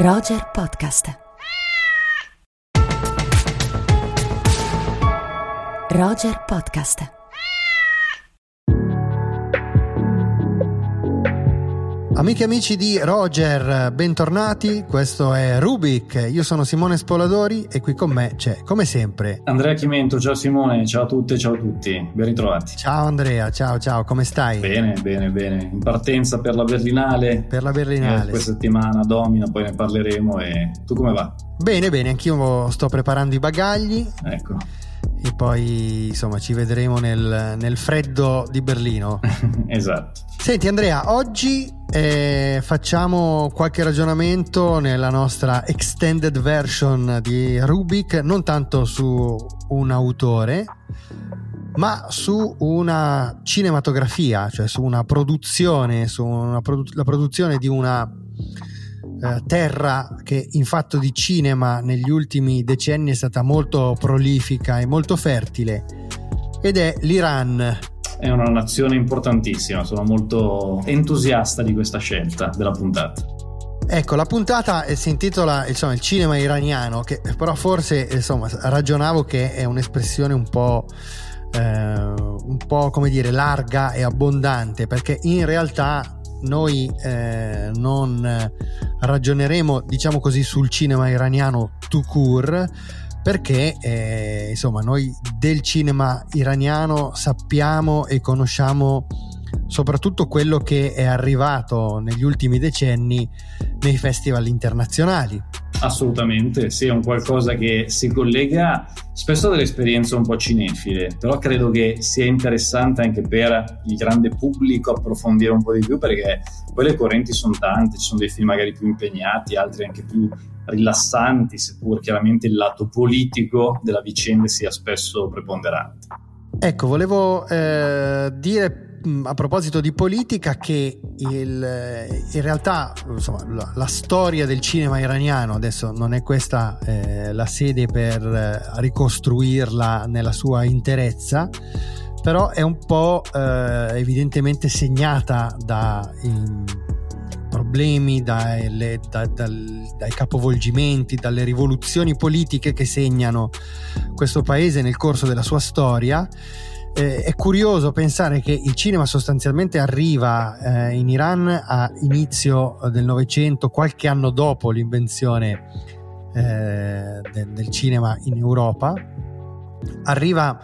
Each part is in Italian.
Roger Podcast. Roger Podcast. Amiche e amici di Roger, bentornati. Questo è Rubik. Io sono Simone Spoladori e qui con me c'è, come sempre, Andrea Chimento. Ciao Simone, ciao a tutte, ciao a tutti. Ben ritrovati. Ciao Andrea, ciao ciao, come stai? Bene, bene, bene. In partenza per la Berlinale. Per la Berlinale. Eh, questa settimana domina, poi ne parleremo. E tu come va? Bene, bene, anch'io sto preparando i bagagli. Ecco. E poi insomma ci vedremo nel, nel freddo di Berlino. esatto. Senti Andrea, oggi eh, facciamo qualche ragionamento nella nostra extended version di Rubik, non tanto su un autore, ma su una cinematografia, cioè su una produzione, su una produ- la produzione di una eh, terra che in fatto di cinema negli ultimi decenni è stata molto prolifica e molto fertile ed è l'Iran è una nazione importantissima, sono molto entusiasta di questa scelta della puntata. Ecco, la puntata si intitola insomma, il cinema iraniano, che però forse insomma, ragionavo che è un'espressione un po', eh, un po' come dire larga e abbondante, perché in realtà noi eh, non ragioneremo, diciamo così, sul cinema iraniano tout court perché eh, insomma noi del cinema iraniano sappiamo e conosciamo soprattutto quello che è arrivato negli ultimi decenni nei festival internazionali. Assolutamente, sì, è un qualcosa che si collega spesso a delle esperienze un po' cinefile, però credo che sia interessante anche per il grande pubblico approfondire un po' di più perché poi le correnti sono tante, ci sono dei film magari più impegnati, altri anche più rilassanti, seppur chiaramente il lato politico della vicenda sia spesso preponderante. Ecco, volevo eh, dire a proposito di politica che il, in realtà insomma, la, la, storia del cinema iraniano adesso non è questa eh, la sede per eh, ricostruirla nella sua interezza però è un po' eh, evidentemente segnata da in, problemi, dai, da, dal, dai capovolgimenti, dalle rivoluzioni politiche che segnano questo paese nel corso della sua storia eh, è curioso pensare che il cinema sostanzialmente arriva eh, in Iran a inizio del Novecento, qualche anno dopo l'invenzione eh, del, del cinema in Europa. Arriva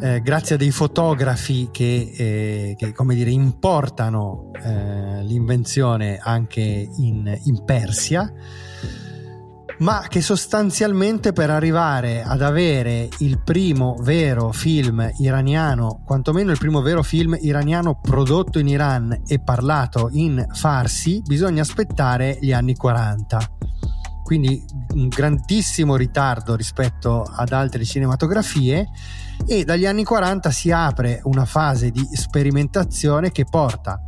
eh, grazie a dei fotografi che, eh, che come dire, importano eh, l'invenzione anche in, in Persia ma che sostanzialmente per arrivare ad avere il primo vero film iraniano, quantomeno il primo vero film iraniano prodotto in Iran e parlato in farsi, bisogna aspettare gli anni 40. Quindi un grandissimo ritardo rispetto ad altre cinematografie e dagli anni 40 si apre una fase di sperimentazione che porta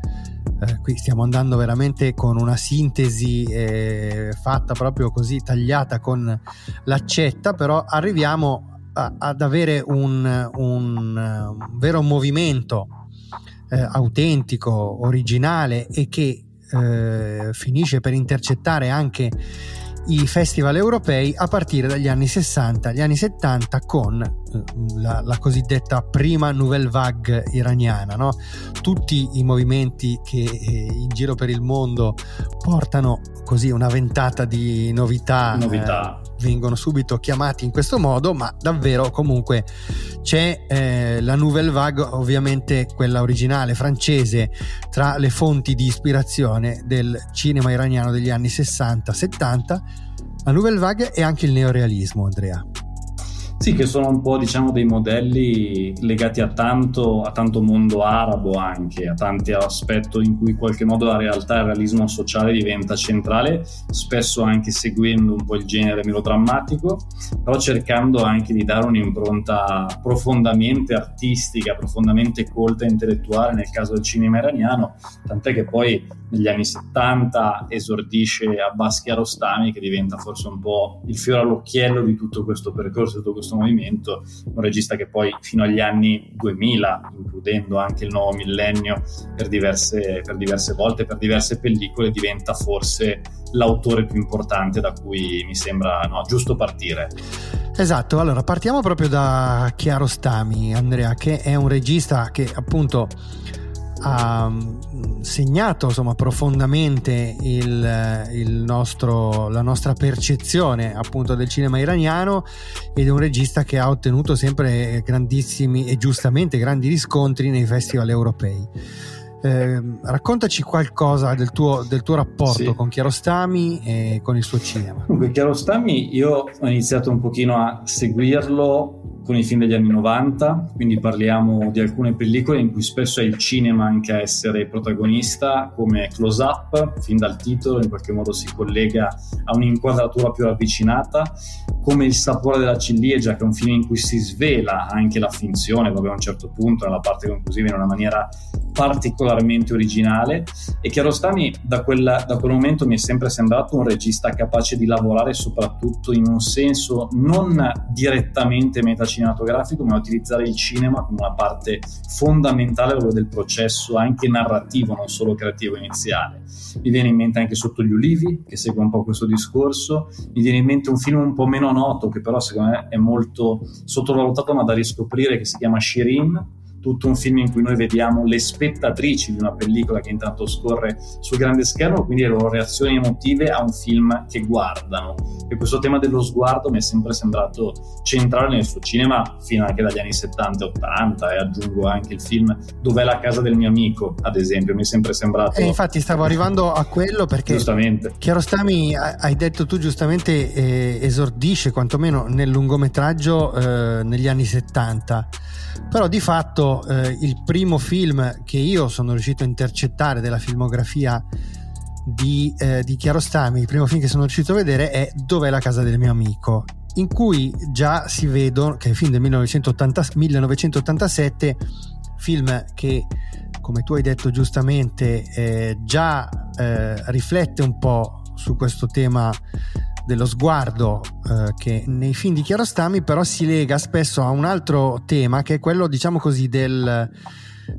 eh, qui stiamo andando veramente con una sintesi eh, fatta proprio così tagliata con l'accetta, però arriviamo a, ad avere un, un, un vero movimento eh, autentico, originale e che eh, finisce per intercettare anche i festival europei a partire dagli anni 60, gli anni 70 con eh, la, la cosiddetta prima nouvelle vague iraniana, no? tutti i movimenti che eh, in giro per il mondo portano così una ventata di novità, novità. Eh, vengono subito chiamati in questo modo, ma davvero comunque c'è eh, la nouvelle vague, ovviamente quella originale francese, tra le fonti di ispirazione del cinema iraniano degli anni 60-70, la nouvelle vague e anche il neorealismo, Andrea. Sì, che sono un po' diciamo dei modelli legati a tanto, a tanto mondo arabo anche, a tanti aspetti in cui in qualche modo la realtà e il realismo sociale diventa centrale, spesso anche seguendo un po' il genere melodrammatico, però cercando anche di dare un'impronta profondamente artistica, profondamente colta e intellettuale nel caso del cinema iraniano, tant'è che poi negli anni 70 esordisce a Baschi Arostami che diventa forse un po' il fiore all'occhiello di tutto questo percorso, di tutto questo movimento, un regista che poi fino agli anni 2000, includendo anche il nuovo millennio, per diverse, per diverse volte, per diverse pellicole, diventa forse l'autore più importante da cui mi sembra no, giusto partire. Esatto, allora partiamo proprio da Chiarostami, Andrea, che è un regista che appunto ha mm, segnato insomma, profondamente il, il nostro, la nostra percezione appunto del cinema iraniano ed è un regista che ha ottenuto sempre grandissimi e giustamente grandi riscontri nei festival europei. Eh, raccontaci qualcosa del tuo, del tuo rapporto sì. con Chiarostami e con il suo cinema. Dunque, Chiarostami io ho iniziato un pochino a seguirlo con i film degli anni 90, quindi parliamo di alcune pellicole in cui spesso è il cinema anche a essere protagonista, come Close Up, fin dal titolo in qualche modo si collega a un'inquadratura più ravvicinata, come Il sapore della ciliegia, che è un film in cui si svela anche la finzione, proprio a un certo punto, nella parte conclusiva, in una maniera particolarmente originale. E Chiarostami da quel, da quel momento mi è sempre sembrato un regista capace di lavorare soprattutto in un senso non direttamente metacinematografico ma utilizzare il cinema come una parte fondamentale del processo anche narrativo non solo creativo iniziale. Mi viene in mente anche Sotto gli ulivi che segue un po' questo discorso. Mi viene in mente un film un po' meno noto che però secondo me è molto sottovalutato ma da riscoprire che si chiama Shirin tutto un film in cui noi vediamo le spettatrici di una pellicola che intanto scorre sul grande schermo, quindi le loro reazioni emotive a un film che guardano. E questo tema dello sguardo mi è sempre sembrato centrale nel suo cinema fino anche dagli anni 70 e 80 e aggiungo anche il film Dov'è la casa del mio amico, ad esempio, mi è sempre sembrato... E infatti stavo arrivando a quello perché... Giustamente. Chiarostami, hai detto tu giustamente, eh, esordisce quantomeno nel lungometraggio eh, negli anni 70 però di fatto eh, il primo film che io sono riuscito a intercettare della filmografia di, eh, di Chiarostami, il primo film che sono riuscito a vedere è Dov'è la casa del mio amico, in cui già si vedono, che è il film del 1980, 1987, film che come tu hai detto giustamente eh, già eh, riflette un po' su questo tema dello sguardo eh, che nei film di Chiarostami però si lega spesso a un altro tema che è quello diciamo così del,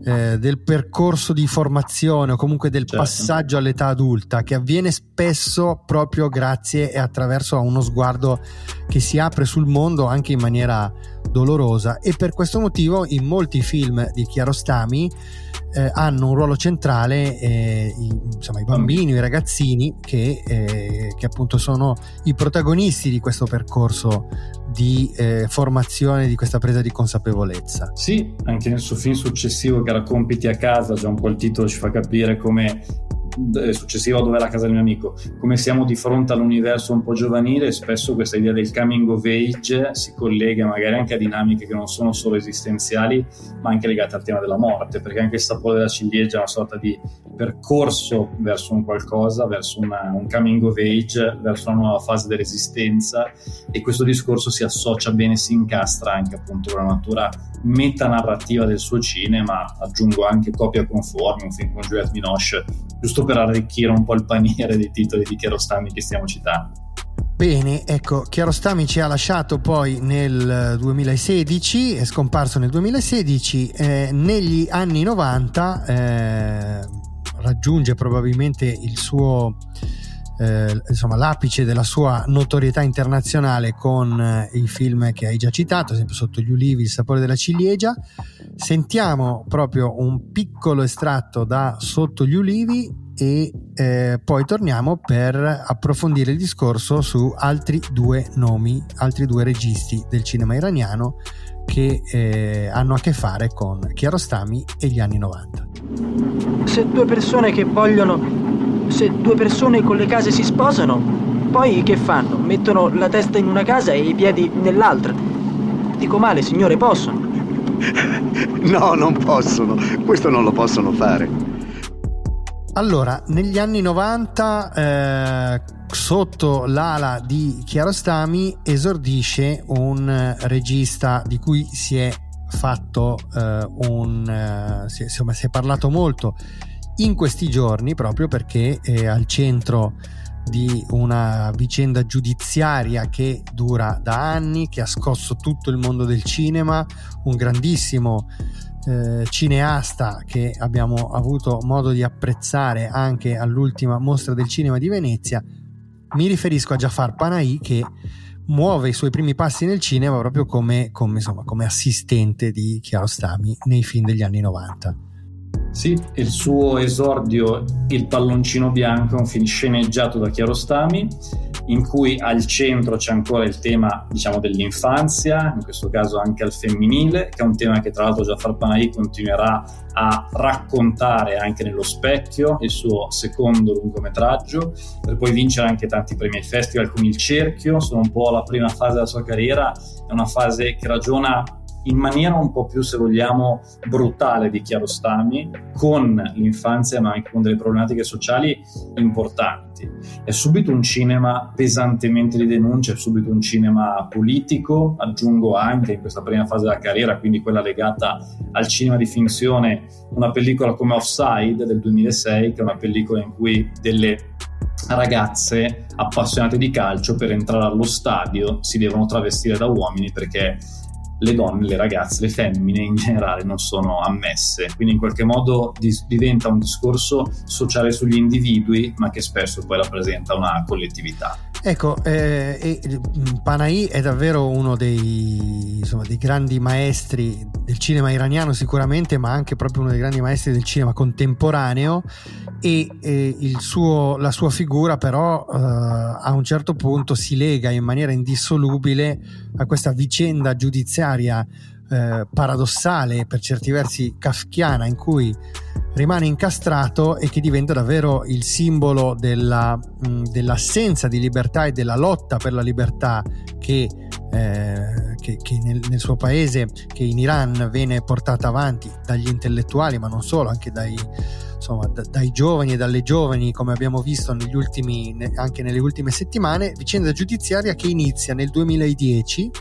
eh, del percorso di formazione o comunque del certo. passaggio all'età adulta che avviene spesso proprio grazie e attraverso uno sguardo che si apre sul mondo anche in maniera dolorosa e per questo motivo in molti film di Chiarostami eh, hanno un ruolo centrale eh, i, insomma, i bambini, i ragazzini che, eh, che, appunto sono i protagonisti di questo percorso di eh, formazione, di questa presa di consapevolezza. Sì, anche nel suo film successivo che era Compiti a casa, già un po' il titolo ci fa capire come eh, successivo a dove è la casa del mio amico, come siamo di fronte all'universo un po' giovanile, spesso questa idea del coming of age si collega magari anche a dinamiche che non sono solo esistenziali, ma anche legate al tema della morte, perché anche il sapore della ciliegia è una sorta di percorso verso un qualcosa, verso una, un coming of age, verso una nuova fase dell'esistenza e questo discorso si associa bene, si incastra anche appunto con la natura metanarrativa del suo cinema, aggiungo anche Copia conformi, un film con Juliette Binoche, giusto per arricchire un po' il paniere dei titoli di Chiarostami che stiamo citando. Bene, ecco, Chiarostami ci ha lasciato poi nel 2016, è scomparso nel 2016, eh, negli anni 90 eh, raggiunge probabilmente il suo eh, insomma, l'apice della sua notorietà internazionale con eh, i film che hai già citato, ad esempio Sotto gli ulivi, Il sapore della ciliegia. Sentiamo proprio un piccolo estratto da Sotto gli ulivi e eh, poi torniamo per approfondire il discorso su altri due nomi, altri due registi del cinema iraniano che eh, hanno a che fare con Chiarostami e gli anni 90. Se due persone che vogliono se due persone con le case si sposano, poi che fanno? Mettono la testa in una casa e i piedi nell'altra. Dico male, signore, possono? No, non possono. Questo non lo possono fare. Allora, negli anni 90, eh, sotto l'ala di Chiarostami, esordisce un regista di cui si è fatto eh, un... Eh, si, insomma, si è parlato molto in questi giorni proprio perché è al centro di una vicenda giudiziaria che dura da anni, che ha scosso tutto il mondo del cinema, un grandissimo eh, cineasta che abbiamo avuto modo di apprezzare anche all'ultima mostra del cinema di Venezia. Mi riferisco a Jafar Panahi che muove i suoi primi passi nel cinema proprio come, come, insomma, come assistente di Kiarostami nei film degli anni 90. Sì, il suo esordio Il palloncino bianco è un film sceneggiato da Chiarostami in cui al centro c'è ancora il tema diciamo, dell'infanzia, in questo caso anche al femminile, che è un tema che tra l'altro Jafar Panahi continuerà a raccontare anche nello specchio, il suo secondo lungometraggio, per poi vincere anche tanti premi ai festival come il Cerchio, sono un po' la prima fase della sua carriera, è una fase che ragiona in maniera un po' più, se vogliamo, brutale di Chiarostami, con l'infanzia ma anche con delle problematiche sociali importanti. È subito un cinema pesantemente di denuncia, è subito un cinema politico, aggiungo anche in questa prima fase della carriera, quindi quella legata al cinema di finzione, una pellicola come Offside del 2006, che è una pellicola in cui delle ragazze appassionate di calcio per entrare allo stadio si devono travestire da uomini perché le donne, le ragazze, le femmine in generale non sono ammesse, quindi in qualche modo dis- diventa un discorso sociale sugli individui, ma che spesso poi rappresenta una collettività. Ecco, eh, e mm, Panahi è davvero uno dei, insomma, dei, grandi maestri del cinema iraniano sicuramente, ma anche proprio uno dei grandi maestri del cinema contemporaneo. E eh, suo, la sua figura però eh, a un certo punto si lega in maniera indissolubile a questa vicenda giudiziaria eh, paradossale, per certi versi kafkiana, in cui rimane incastrato e che diventa davvero il simbolo della, mh, dell'assenza di libertà e della lotta per la libertà che, eh, che, che nel, nel, suo paese, che in Iran viene portata avanti dagli intellettuali, ma non solo, anche dai, insomma, d- dai giovani e dalle giovani, come abbiamo visto ultimi, anche nelle ultime settimane, vicenda giudiziaria che inizia nel 2010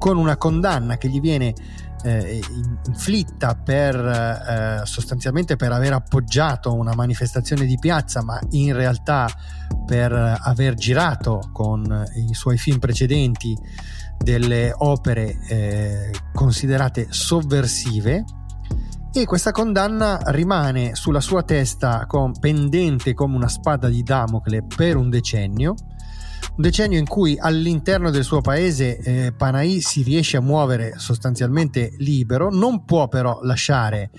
con una condanna che gli viene eh, inflitta per eh, sostanzialmente per aver appoggiato una manifestazione di piazza, ma in realtà per aver girato con i suoi film precedenti delle opere eh, considerate sovversive. E questa condanna rimane sulla sua testa con, pendente come una spada di Damocle per un decennio un decennio in cui all'interno del suo paese eh, Panahi si riesce a muovere sostanzialmente libero, non può però lasciare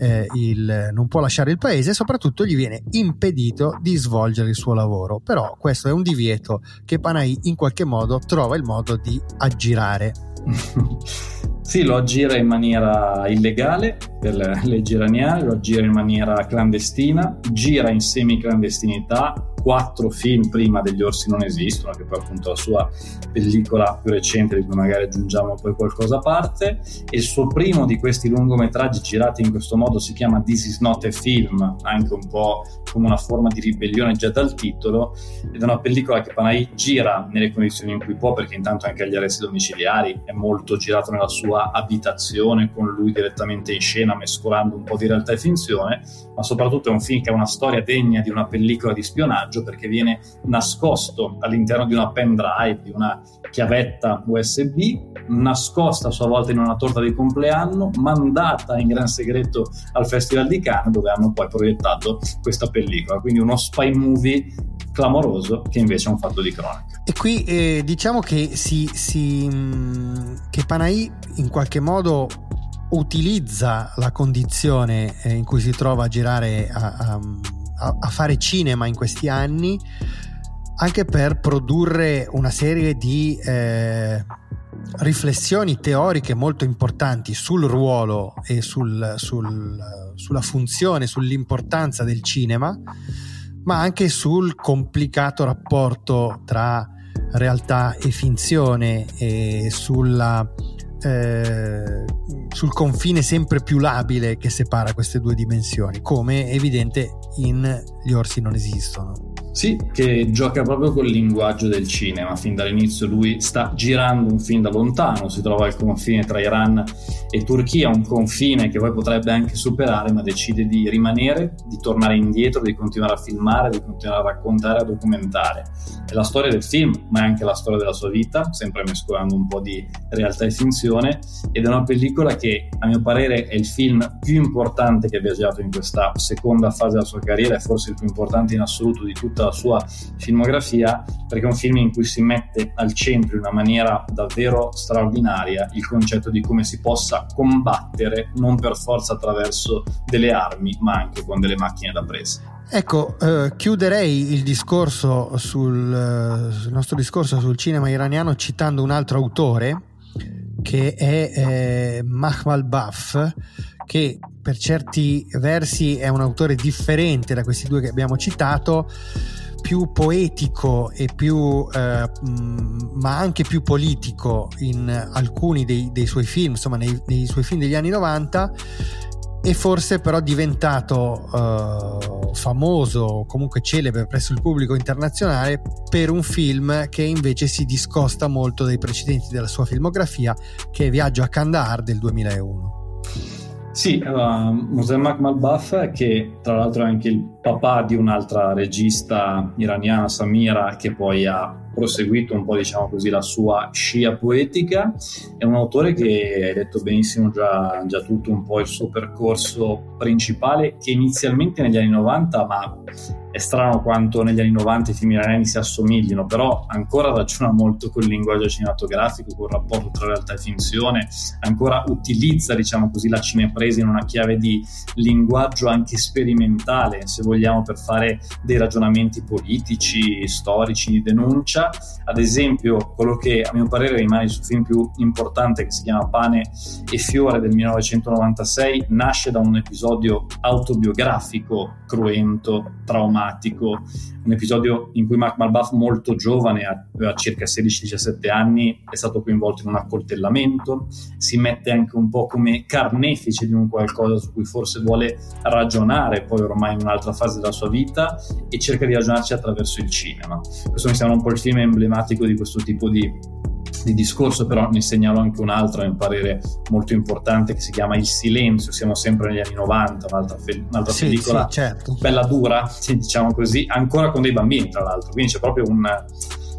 eh, il, non può lasciare il paese e soprattutto gli viene impedito di svolgere il suo lavoro. Però questo è un divieto che Panahi in qualche modo trova il modo di aggirare. sì, lo aggira in maniera illegale per le leggi iraniane, lo aggira in maniera clandestina, gira in semi-clandestinità, quattro film prima degli Orsi non esistono, che poi appunto la sua pellicola più recente di cui magari aggiungiamo poi qualcosa a parte. E il suo primo di questi lungometraggi girati in questo modo si chiama This is not a film, anche un po' come una forma di ribellione già dal titolo ed è una pellicola che Panay gira nelle condizioni in cui può perché intanto anche agli arresti domiciliari è molto girato nella sua abitazione con lui direttamente in scena mescolando un po' di realtà e finzione ma soprattutto è un film che ha una storia degna di una pellicola di spionaggio perché viene nascosto all'interno di una pen drive, di una chiavetta USB, nascosta a sua volta in una torta di compleanno, mandata in gran segreto al Festival di Cannes dove hanno poi proiettato questa pellicola. Quindi uno spy movie clamoroso che invece è un fatto di cronaca. E qui eh, diciamo che, si, si, mm, che Panahi in qualche modo utilizza la condizione eh, in cui si trova a girare a a, a fare cinema in questi anni anche per produrre una serie di eh, riflessioni teoriche molto importanti sul ruolo e sul, sul, sulla funzione, sull'importanza del cinema, ma anche sul complicato rapporto tra realtà e finzione e sulla eh, sul confine sempre più labile che separa queste due dimensioni, come evidente in Gli orsi non esistono. Sì, che gioca proprio col linguaggio del cinema. Fin dall'inizio lui sta girando un film da lontano, si trova al confine tra Iran e Turchia, un confine che poi potrebbe anche superare, ma decide di rimanere, di tornare indietro, di continuare a filmare, di continuare a raccontare, a documentare. È la storia del film, ma è anche la storia della sua vita, sempre mescolando un po' di realtà e finzione, ed è una pellicola che a mio parere è il film più importante che abbia girato in questa seconda fase della sua carriera, è forse il più importante in assoluto di tutta tutta la sua filmografia, perché è un film in cui si mette al centro in una maniera davvero straordinaria il concetto di come si possa combattere non per forza attraverso delle armi, ma anche con delle macchine da presa. Ecco, eh, chiuderei il discorso sul, eh, nostro discorso sul cinema iraniano citando un altro autore che è eh, Mahmal Baf, che per certi versi è un autore differente da questi due che abbiamo citato, più poetico e più, eh, ma anche più politico in alcuni dei, dei suoi film, insomma nei, nei, suoi film degli anni 90 e forse però diventato eh, famoso, comunque celebre presso il pubblico internazionale per un film che invece si discosta molto dai precedenti della sua filmografia, che è Viaggio a Kandahar del 2001. Sì, uh, Mosemmak Malbaf, che tra l'altro è anche il papà di un'altra regista iraniana, Samira, che poi ha proseguito un po', diciamo così, la sua scia poetica. È un autore che hai detto benissimo già, già tutto un po' il suo percorso principale, che inizialmente negli anni 90, ma è strano quanto negli anni 90 i film iraniani si assomiglino, però ancora ragiona molto col linguaggio cinematografico, col rapporto tra realtà e finzione, ancora utilizza, diciamo così, la cinepresa in una chiave di linguaggio anche sperimentale, se vogliamo, per fare dei ragionamenti politici, storici, di denuncia. Ad esempio, quello che a mio parere rimane il suo film più importante, che si chiama Pane e Fiore del 1996, nasce da un episodio autobiografico, cruento, traumatico. Un episodio in cui Mark Malbuff molto giovane, aveva circa 16-17 anni, è stato coinvolto in un accoltellamento, si mette anche un po' come carnefice di un qualcosa su cui forse vuole ragionare poi ormai in un'altra fase della sua vita e cerca di ragionarci attraverso il cinema. Questo mi sembra un po' il film emblematico di questo tipo di di discorso, però ne segnalo anche un altro, a mio parere, molto importante, che si chiama Il Silenzio. Siamo sempre negli anni 90, un'altra, fe- un'altra sì, pellicola sì, certo. bella dura, diciamo così, ancora con dei bambini, tra l'altro. Quindi c'è proprio un,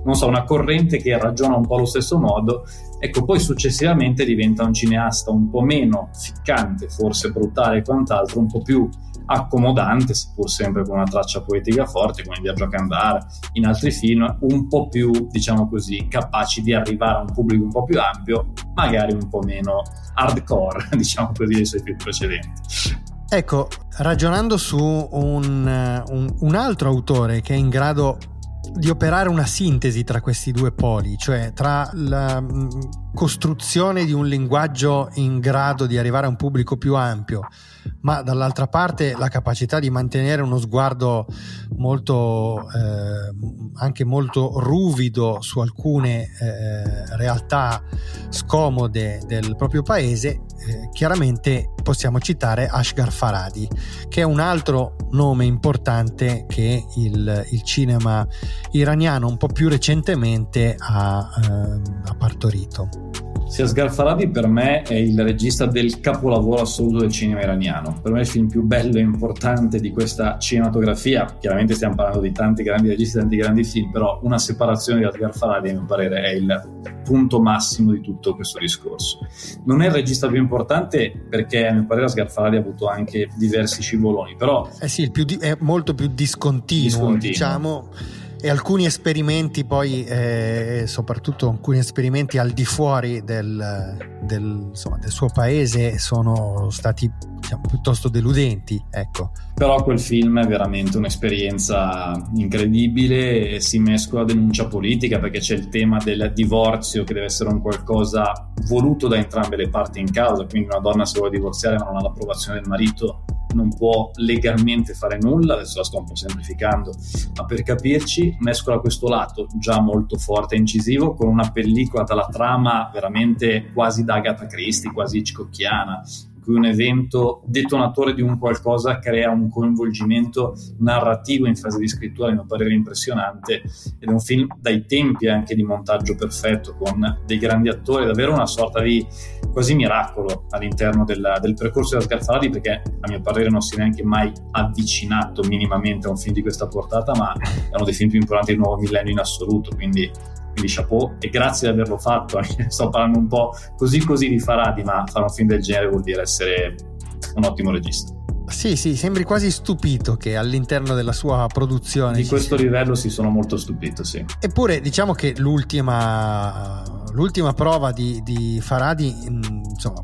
non so, una corrente che ragiona un po' allo stesso modo. Ecco, poi successivamente diventa un cineasta un po' meno ficcante, forse brutale e quant'altro, un po' più accomodante, seppur sempre con una traccia poetica forte, come Viaggio a Candare, in altri film, un po' più, diciamo così, capaci di arrivare a un pubblico un po' più ampio, magari un po' meno hardcore, diciamo così, dei suoi film precedenti. Ecco, ragionando su un, un, un altro autore che è in grado di operare una sintesi tra questi due poli, cioè tra la costruzione di un linguaggio in grado di arrivare a un pubblico più ampio, ma dall'altra parte la capacità di mantenere uno sguardo molto eh, anche molto ruvido su alcune eh, realtà scomode del proprio paese, eh, chiaramente possiamo citare Ashgar Faradi, che è un altro nome importante che il, il cinema iraniano un po' più recentemente ha, eh, ha partorito. Sia Sgarfaradi per me è il regista del capolavoro assoluto del cinema iraniano. Per me è il film più bello e importante di questa cinematografia. Chiaramente stiamo parlando di tanti grandi registi, tanti grandi film, però una separazione di Asghar Farhadi a mio parere è il punto massimo di tutto questo discorso. Non è il regista più importante perché a mio parere Asghar Farhadi ha avuto anche diversi scivoloni, però... Eh sì, di- è molto più discontinuo, discontinuo. diciamo e alcuni esperimenti poi, eh, soprattutto alcuni esperimenti al di fuori del, del, insomma, del suo paese sono stati diciamo, piuttosto deludenti. Ecco. Però quel film è veramente un'esperienza incredibile e si mescola denuncia politica perché c'è il tema del divorzio che deve essere un qualcosa voluto da entrambe le parti in causa, quindi una donna se vuole divorziare ma non ha l'approvazione del marito non può legalmente fare nulla, adesso la sto un po' semplificando, ma per capirci mescola questo lato già molto forte e incisivo con una pellicola dalla trama veramente quasi da Agatha Christie, quasi Hitchcockiana, cui un evento detonatore di un qualcosa crea un coinvolgimento narrativo in fase di scrittura, a mio parere impressionante, ed è un film dai tempi anche di montaggio perfetto, con dei grandi attori, davvero una sorta di quasi miracolo all'interno della, del percorso di Asghar Farhadi, perché a mio parere non si è neanche mai avvicinato minimamente a un film di questa portata, ma è uno dei film più importanti del nuovo millennio in assoluto, quindi quindi chapeau e grazie di averlo fatto. Sto parlando un po' così così di Faradi, ma fare un film del genere vuol dire essere un ottimo regista. Sì, sì, sembri quasi stupito che all'interno della sua produzione. Di questo sia... livello si sono molto stupito, sì. Eppure diciamo che l'ultima, l'ultima prova di, di Faradi, insomma,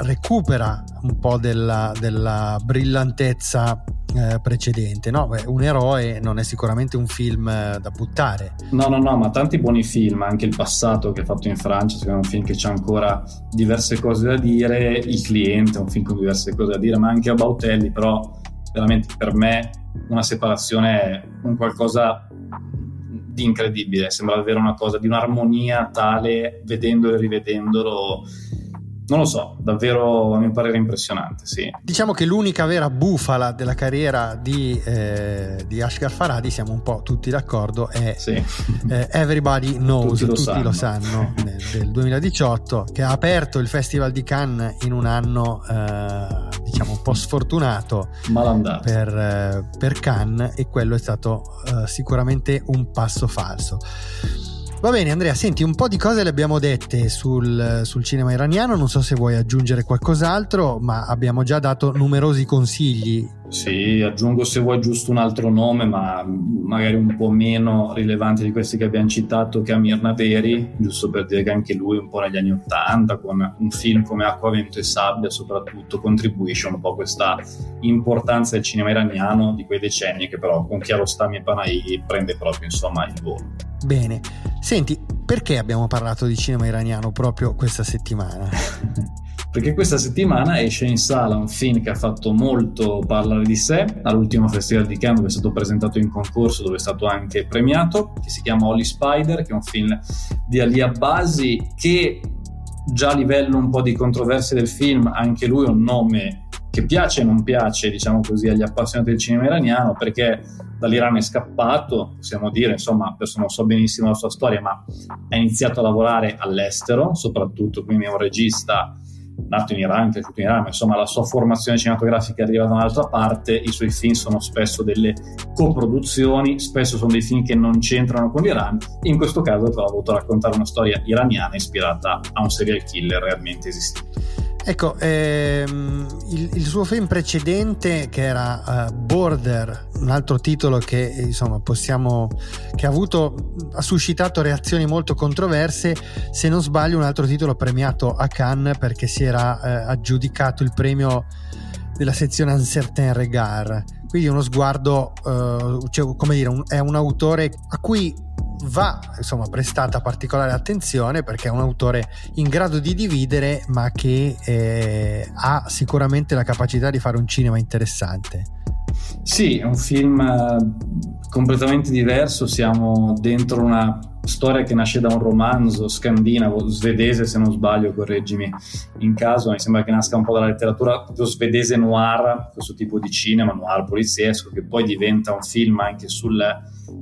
recupera un po' della, della brillantezza eh, precedente. No, Beh, un eroe non è sicuramente un film eh, da buttare. No, no, no, ma tanti buoni film, anche il passato che ha fatto in Francia, secondo me è un film che c'ha ancora diverse cose da dire, Il cliente è un film con diverse cose da dire, ma anche Abautelli, però veramente per me una separazione è un qualcosa di incredibile, sembra davvero una cosa di un'armonia tale, vedendolo e rivedendolo non lo so, davvero a mio parere impressionante, sì. Diciamo che l'unica vera bufala della carriera di, eh, di Ashgar Faradi, siamo un po' tutti d'accordo, è sì. eh, Everybody Knows, tutti lo tutti sanno, lo sanno nel, del 2018, che ha aperto il Festival di Cannes in un anno eh, diciamo un po' sfortunato per, eh, per, Cannes e quello è stato eh, sicuramente un passo falso. Va bene Andrea, senti un po' di cose le abbiamo dette sul, sul, cinema iraniano, non so se vuoi aggiungere qualcos'altro, ma abbiamo già dato numerosi consigli. Sì, aggiungo se vuoi giusto un altro nome, ma magari un po' meno rilevante di questi che abbiamo citato, che Amir Naderi, giusto per dire che anche lui un po' negli anni Ottanta, con un film come Acqua, Vento e Sabbia soprattutto, contribuisce un po' a questa importanza del cinema iraniano di quei decenni che però con Chiarostami e Panay prende proprio insomma il volo. Bene, senti, perché abbiamo parlato di cinema iraniano proprio questa settimana? perché questa settimana esce in sala un film che ha fatto molto parlare di sé all'ultimo Festival di Cannes dove è stato presentato in concorso dove è stato anche premiato che si chiama Holy Spider che è un film di Ali Abbasi che già a livello un po' di controversia del film anche lui è un nome che piace e non piace diciamo così agli appassionati del cinema iraniano perché dall'Iran è scappato, possiamo dire, insomma, adesso non so benissimo la sua storia, ma ha iniziato a lavorare all'estero, soprattutto, quindi è un regista nato in Iran, cresciuto in Iran, ma insomma la sua formazione cinematografica arriva da un'altra parte, i suoi film sono spesso delle coproduzioni, spesso sono dei film che non c'entrano con l'Iran, in questo caso però ha voluto raccontare una storia iraniana ispirata a un serial killer realmente esistente. Ecco, ehm, il, il, suo film precedente che era uh, Border, un altro titolo che insomma possiamo che ha avuto ha suscitato reazioni molto controverse, se non sbaglio un altro titolo premiato a Cannes perché si era uh, aggiudicato il premio della sezione Un certain regard. Quindi uno sguardo, uh, cioè, come dire, un, è un autore a cui va insomma prestata particolare attenzione perché è un autore in grado di dividere ma che eh, ha sicuramente la capacità di fare un cinema interessante. Sì, è un film eh, completamente diverso, siamo dentro una storia che nasce da un romanzo scandinavo, svedese se non sbaglio, correggimi in caso, mi sembra che nasca un po' dalla letteratura svedese noir, questo tipo di cinema noir poliziesco che poi diventa un film anche sul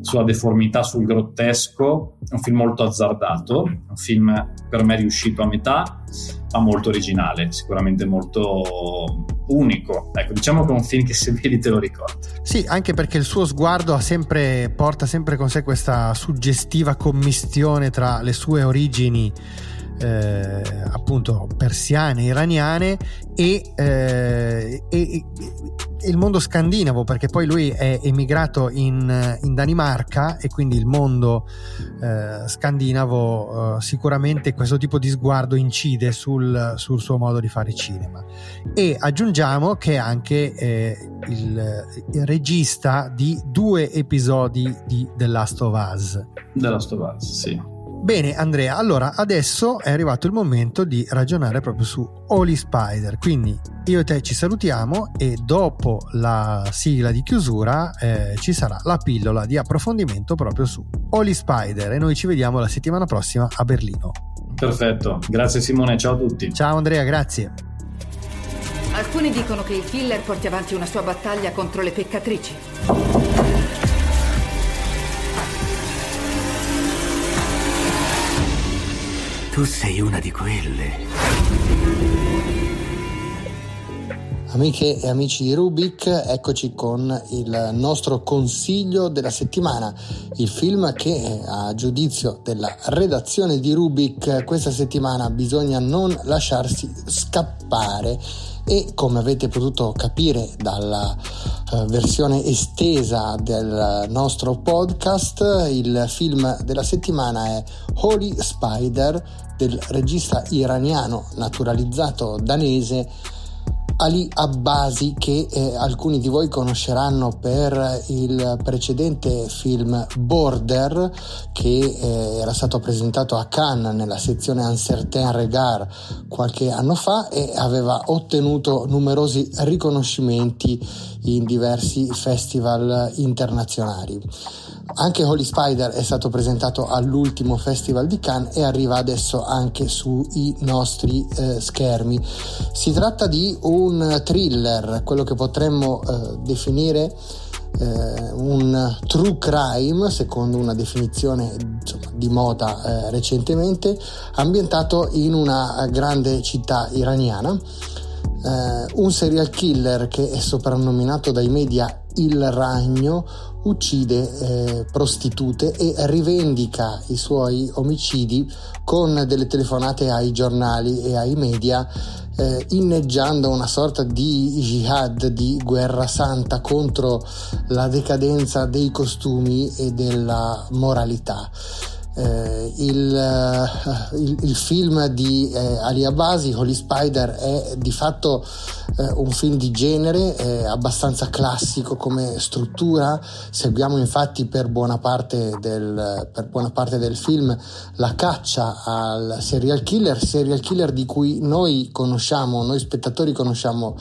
sulla deformità, sul grottesco. È un film molto azzardato, un film per me riuscito a metà, ma molto originale, sicuramente molto unico. Ecco, diciamo che è un film che se vedi te lo ricordi. Sì, anche perché il suo sguardo sempre, porta sempre con sé questa suggestiva commistione tra le sue origini eh, appunto persiane, iraniane e, eh, e, il mondo scandinavo perché poi lui è emigrato in, in Danimarca e quindi il mondo eh, scandinavo eh, sicuramente questo tipo di sguardo incide sul, sul, suo modo di fare cinema. E aggiungiamo che è anche eh, il, il, regista di due episodi di The Last of Us. The Last of Us, sì Bene Andrea, allora adesso è arrivato il momento di ragionare proprio su Holy Spider, quindi io e te ci salutiamo e dopo la sigla di chiusura eh, ci sarà la pillola di approfondimento proprio su Holy Spider e noi ci vediamo la settimana prossima a Berlino. Perfetto, grazie Simone, ciao a tutti. Ciao Andrea, grazie. Alcuni dicono che il killer porti avanti una sua battaglia contro le peccatrici. Tu sei una di quelle. Amiche e amici di Rubik, eccoci con il nostro consiglio della settimana, il film che a giudizio della redazione di Rubik questa settimana bisogna non lasciarsi scappare e come avete potuto capire dalla uh, versione estesa del nostro podcast, il film della settimana è Holy Spider del regista iraniano naturalizzato danese Ali Abbasi che eh, alcuni di voi conosceranno per il precedente film Border che eh, era stato presentato a Cannes nella sezione Un certain regard qualche anno fa e aveva ottenuto numerosi riconoscimenti in diversi festival internazionali. Anche Holy Spider è stato presentato all'ultimo festival di Cannes e arriva adesso anche sui nostri eh, schermi. Si tratta di un thriller, quello che potremmo eh, definire eh, un true crime, secondo una definizione insomma, di moda eh, recentemente, ambientato in una grande città iraniana. Uh, un serial killer che è soprannominato dai media il ragno uccide eh, prostitute e rivendica i suoi omicidi con delle telefonate ai giornali e ai media eh, inneggiando una sorta di jihad, di guerra santa contro la decadenza dei costumi e della moralità. Eh, il, uh, il, il, film di eh, Ali Abasi, Holy Spider, è di fatto eh, un film di genere, è abbastanza classico come struttura. Seguiamo infatti per buona, del, per buona parte del film la caccia al serial killer, serial killer di cui noi conosciamo, noi spettatori conosciamo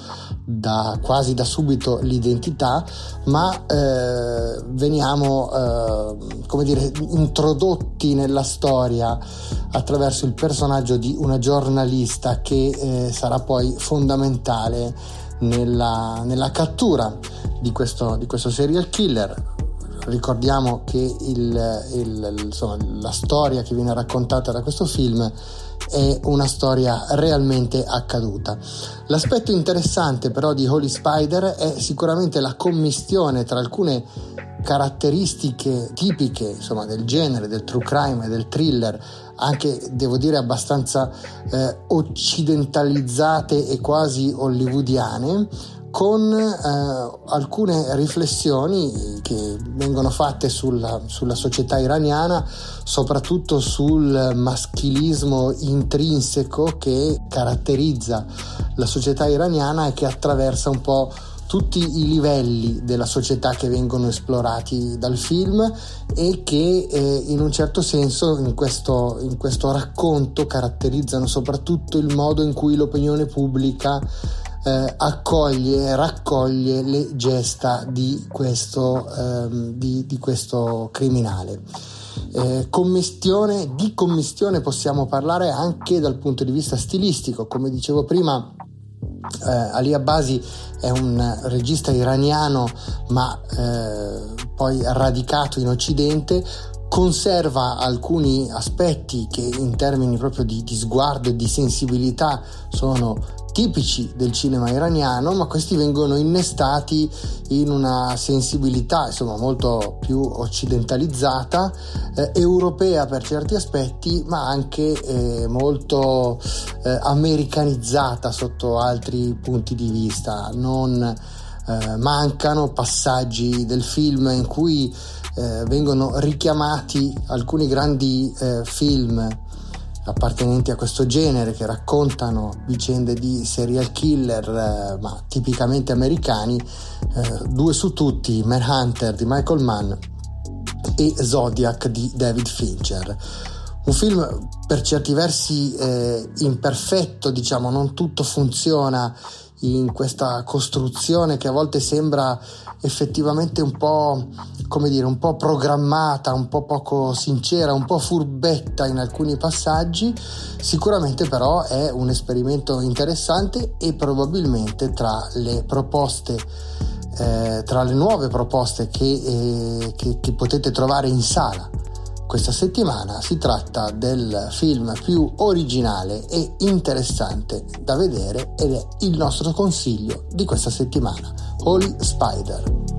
da, quasi da subito l'identità, ma eh, veniamo eh, come dire, introdotti nella storia attraverso il personaggio di una giornalista che eh, sarà poi fondamentale nella, nella cattura di questo, di questo serial killer ricordiamo che il, il, insomma, la storia che viene raccontata da questo film è una storia realmente accaduta. L'aspetto interessante però di Holy Spider è sicuramente la commistione tra alcune caratteristiche tipiche insomma, del genere, del true crime e del thriller, anche devo dire abbastanza eh, occidentalizzate e quasi hollywoodiane, con eh, alcune riflessioni che vengono fatte sulla, sulla, società iraniana, soprattutto sul maschilismo intrinseco che caratterizza la società iraniana e che attraversa un po' tutti i livelli della società che vengono esplorati dal film e che eh, in un certo senso in questo, in questo racconto caratterizzano soprattutto il modo in cui l'opinione pubblica eh, accoglie, raccoglie le gesta di questo, ehm, di, di questo criminale. Eh, commistione, di commistione possiamo parlare anche dal punto di vista stilistico, come dicevo prima. Eh, Ali Abbasi è un regista iraniano ma eh, poi radicato in Occidente conserva alcuni aspetti che in termini proprio di, di sguardo e di sensibilità sono tipici del cinema iraniano, ma questi vengono innestati in una sensibilità insomma molto più occidentalizzata, eh, europea per certi aspetti, ma anche eh, molto eh, americanizzata sotto altri punti di vista. Non eh, mancano passaggi del film in cui eh, vengono richiamati alcuni grandi eh, film appartenenti a questo genere che raccontano vicende di serial killer eh, ma tipicamente americani eh, due su tutti Manhunter di Michael Mann e Zodiac di David Fincher. Un film per certi versi eh, imperfetto diciamo non tutto funziona in questa costruzione che a volte sembra effettivamente un po' come dire un po' programmata, un po' poco sincera, un po' furbetta in alcuni passaggi, sicuramente però è un esperimento interessante e probabilmente tra le proposte eh, tra le nuove proposte che, eh, che, che potete trovare in sala questa settimana si tratta del film più originale e interessante da vedere ed è il nostro consiglio di questa settimana, Holy Spider.